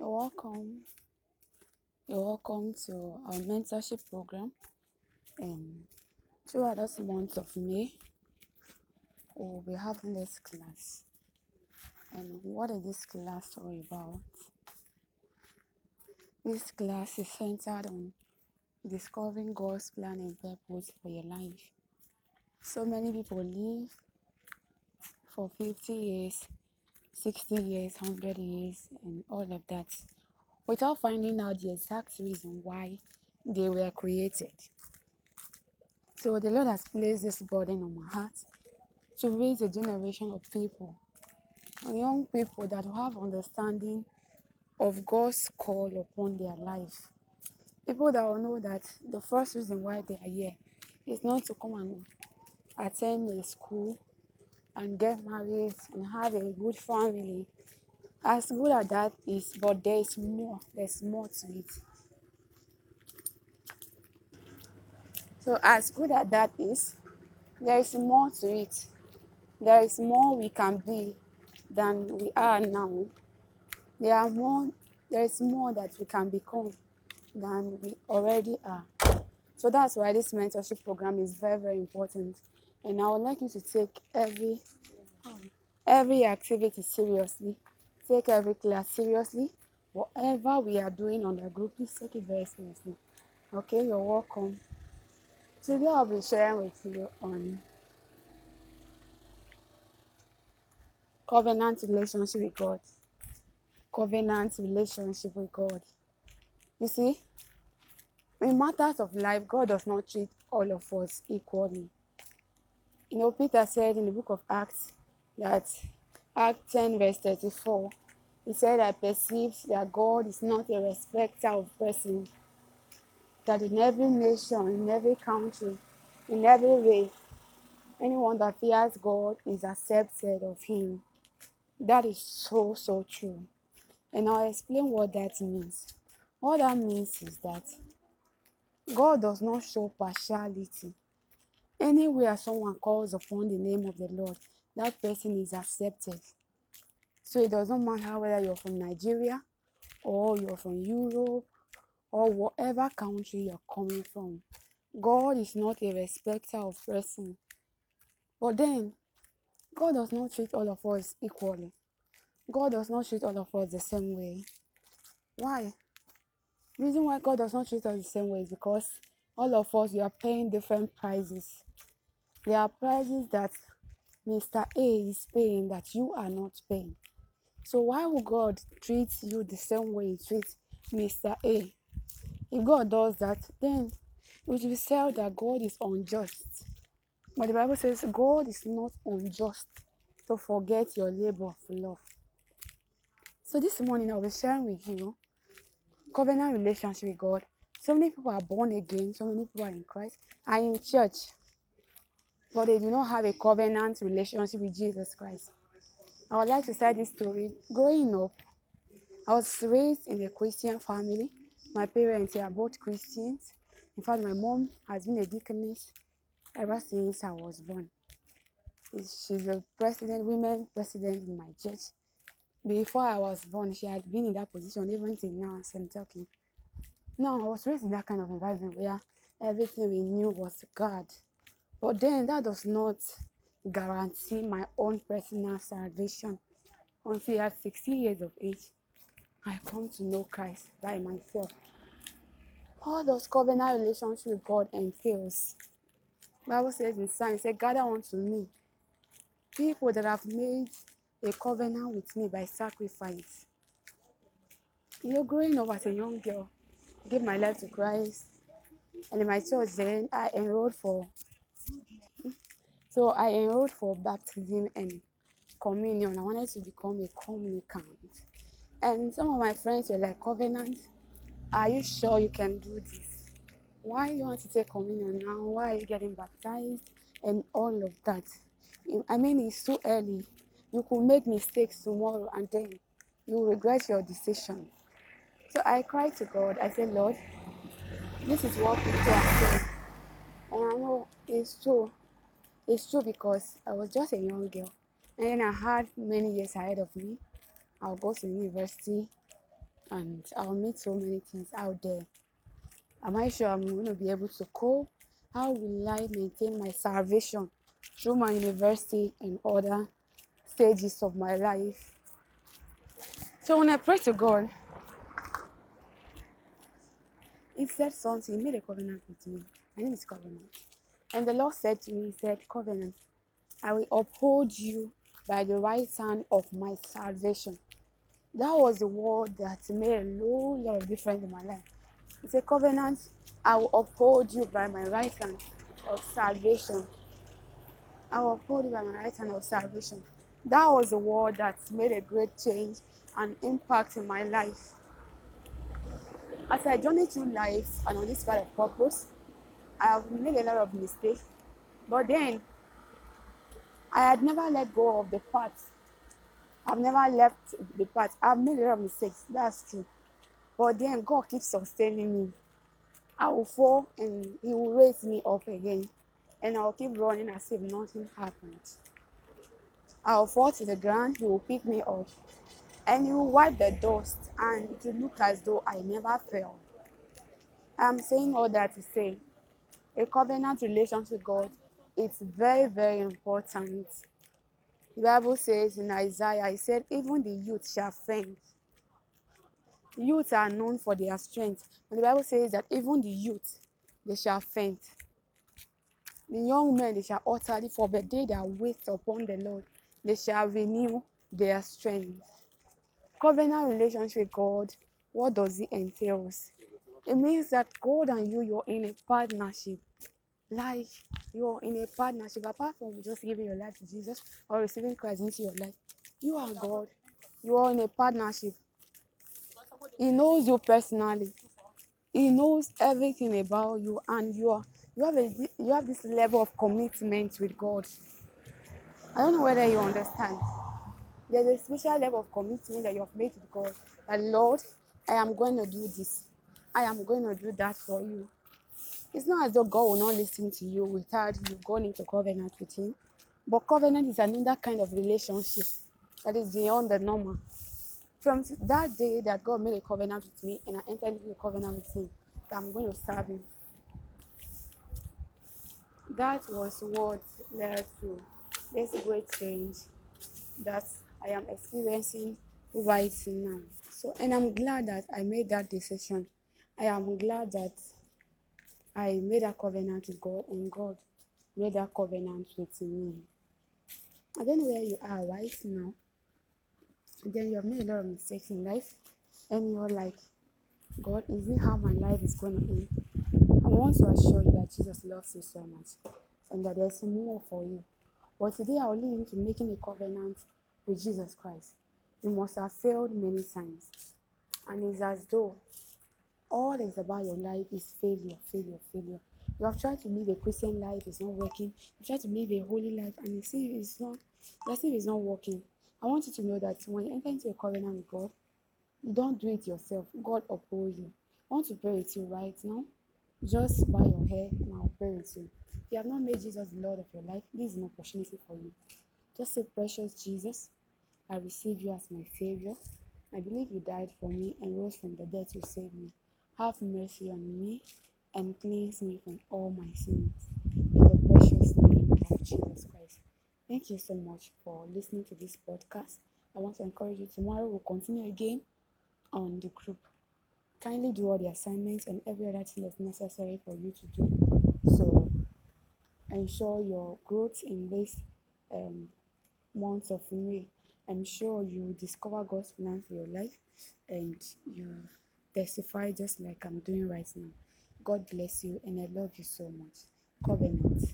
You're welcome. You're welcome to our mentorship program. Um, throughout this month of May, we'll be having this class. And what is this class all about? This class is centered on discovering God's plan and purpose for your life. So many people live for 50 years, 60 years, 100 years, and all of that without finding out the exact reason why they were created. So the Lord has placed this burden on my heart to raise a generation of people, young people that will have understanding of God's call upon their life. People that will know that the first reason why they are here is not to come and attend a school and get married and have a good family. As good as that is, but there is more. There's more to it. So as good as that is, there is more to it. There is more we can be than we are now. There are more there is more that we can become than we already are. So that's why this mentorship program is very, very important. And I would like you to take every um, every activity seriously. Take every class seriously. Whatever we are doing on the group, please take it very seriously. Okay, you're welcome. Today I'll be sharing with you on covenant relationship with God. Covenant relationship with God. You see, in matters of life, God does not treat all of us equally. You know, Peter said in the book of Acts that Act 10, verse 34, he said, I perceived that God is not a respecter of persons, that in every nation, in every country, in every way, anyone that fears God is accepted of Him. That is so, so true. And I'll explain what that means. What that means is that God does not show partiality. Anywhere someone calls upon the name of the Lord, that person is accepted. So it doesn't matter whether you're from Nigeria or you're from Europe or whatever country you're coming from. God is not a respecter of person. But then, God does not treat all of us equally. God does not treat all of us the same way. Why? The reason why God does not treat us the same way is because all of us we are paying different prices. There are prices that Mr. A is paying that you are not paying. So why would God treat you the same way He treats Mr. A? If God does that, then it will be said that God is unjust. But the Bible says God is not unjust to forget your labor of love. So this morning I'll be sharing with you covenant relationship with God. So many people are born again, so many people are in Christ, are in church, but they do not have a covenant relationship with Jesus Christ. I would like to start this story. Growing up, I was raised in a Christian family. My parents are both Christians. In fact, my mom has been a deaconess ever since I was born. She's a president, women president in my church. Before I was born, she had been in that position even till now as I'm talking. No, I was raised in that kind of environment where everything we knew was God. But then that does not guarantee my own personal salvation. Until at 60 years of age, I come to know Christ by myself. All those covenant relationship with God entails. Bible says in Psalm, it says, gather unto me people that have made a covenant with me by sacrifice. You know, growing up as a young girl, I gave my life to Christ. And in my church then I enrolled for so I enrolled for baptism and communion. I wanted to become a communicant. And some of my friends were like, Covenant, are you sure you can do this? Why you want to take communion now? Why are you getting baptized? And all of that. I mean, it's too early. You could make mistakes tomorrow and then you regret your decision. So I cried to God. I said, Lord, this is what people are saying. And I know it's true. It's true because I was just a young girl. And I had many years ahead of me. I'll go to university and I'll meet so many things out there. Am I sure I'm going to be able to cope? How will I maintain my salvation through my university and other stages of my life? So when I pray to God, He said something, He made a covenant with me. My name is Covenant. And the Lord said to me, He said, Covenant, I will uphold you by the right hand of my salvation. That was the word that made a whole lot of difference in my life. It's a covenant. I will uphold you by my right hand of salvation. I will uphold you by my right hand of salvation. That was the word that made a great change and impact in my life. As I journey through life and on this path of purpose, I have made a lot of mistakes. But then I had never let go of the path. I've never left the path. I've made a lot of mistakes. That's true. But then God keeps sustaining me. I will fall and He will raise me up again. And I'll keep running as if nothing happened. I'll fall to the ground, He will pick me up. And He will wipe the dust and it will look as though I never fell. I'm saying all that to say a covenant relationship with God it's very, very important. The Bible says in Isaiah, it said, even the youth shall faint. Youth are known for their strength. And the Bible says that even the youth, they shall faint. The young men, they shall utterly fall, but they that wait upon the Lord, they shall renew their strength. Covenant relationship with God, what does it entail? It means that God and you, you're in a partnership. Like you're in a partnership, apart from just giving your life to Jesus or receiving Christ into your life, you are God. You are in a partnership. He knows you personally. He knows everything about you, and you are you have a you have this level of commitment with God. I don't know whether you understand. There's a special level of commitment that you have made with God. That Lord, I am going to do this. I am going to do that for you. It's not as though God will not listen to you without you going into covenant with Him. But covenant is another kind of relationship that is beyond the normal. From that day that God made a covenant with me and I entered into a covenant with Him, that I'm going to serve Him. That was what led to this great change that I am experiencing right now. So, and I'm glad that I made that decision. I am glad that I made a covenant with God, and God made a covenant with me. I don't know where you are right now. then you have made a lot of mistakes in life, and you're like, God, is it how my life is going to end? I want to assure you that Jesus loves you so much, and that there's more for you. But today I will lead you to making a covenant with Jesus Christ. You must have failed many times, and it's as though all that's about your life is failure, failure, failure. You have tried to live a Christian life, it's not working. You try to live a holy life, and you see it's not, you see it's not working. I want you to know that when you enter into a covenant with God, you don't do it yourself. God upholds you. I want to pray with you right now. Just bow your hair, I'll pray with you. If you have not made Jesus the Lord of your life, this is an opportunity for you. Just say, Precious Jesus, I receive you as my Savior. I believe you died for me and rose from the dead to save me. Have mercy on me and cleanse me from all my sins. In the precious name of Jesus Christ. Thank you so much for listening to this podcast. I want to encourage you tomorrow we'll continue again on the group. Kindly do all the assignments and every other thing that's necessary for you to do. So ensure your growth in this um, month of May. I'm sure you discover God's plan for your life and you testify just like I'm doing right now. God bless you and I love you so much. Covenant.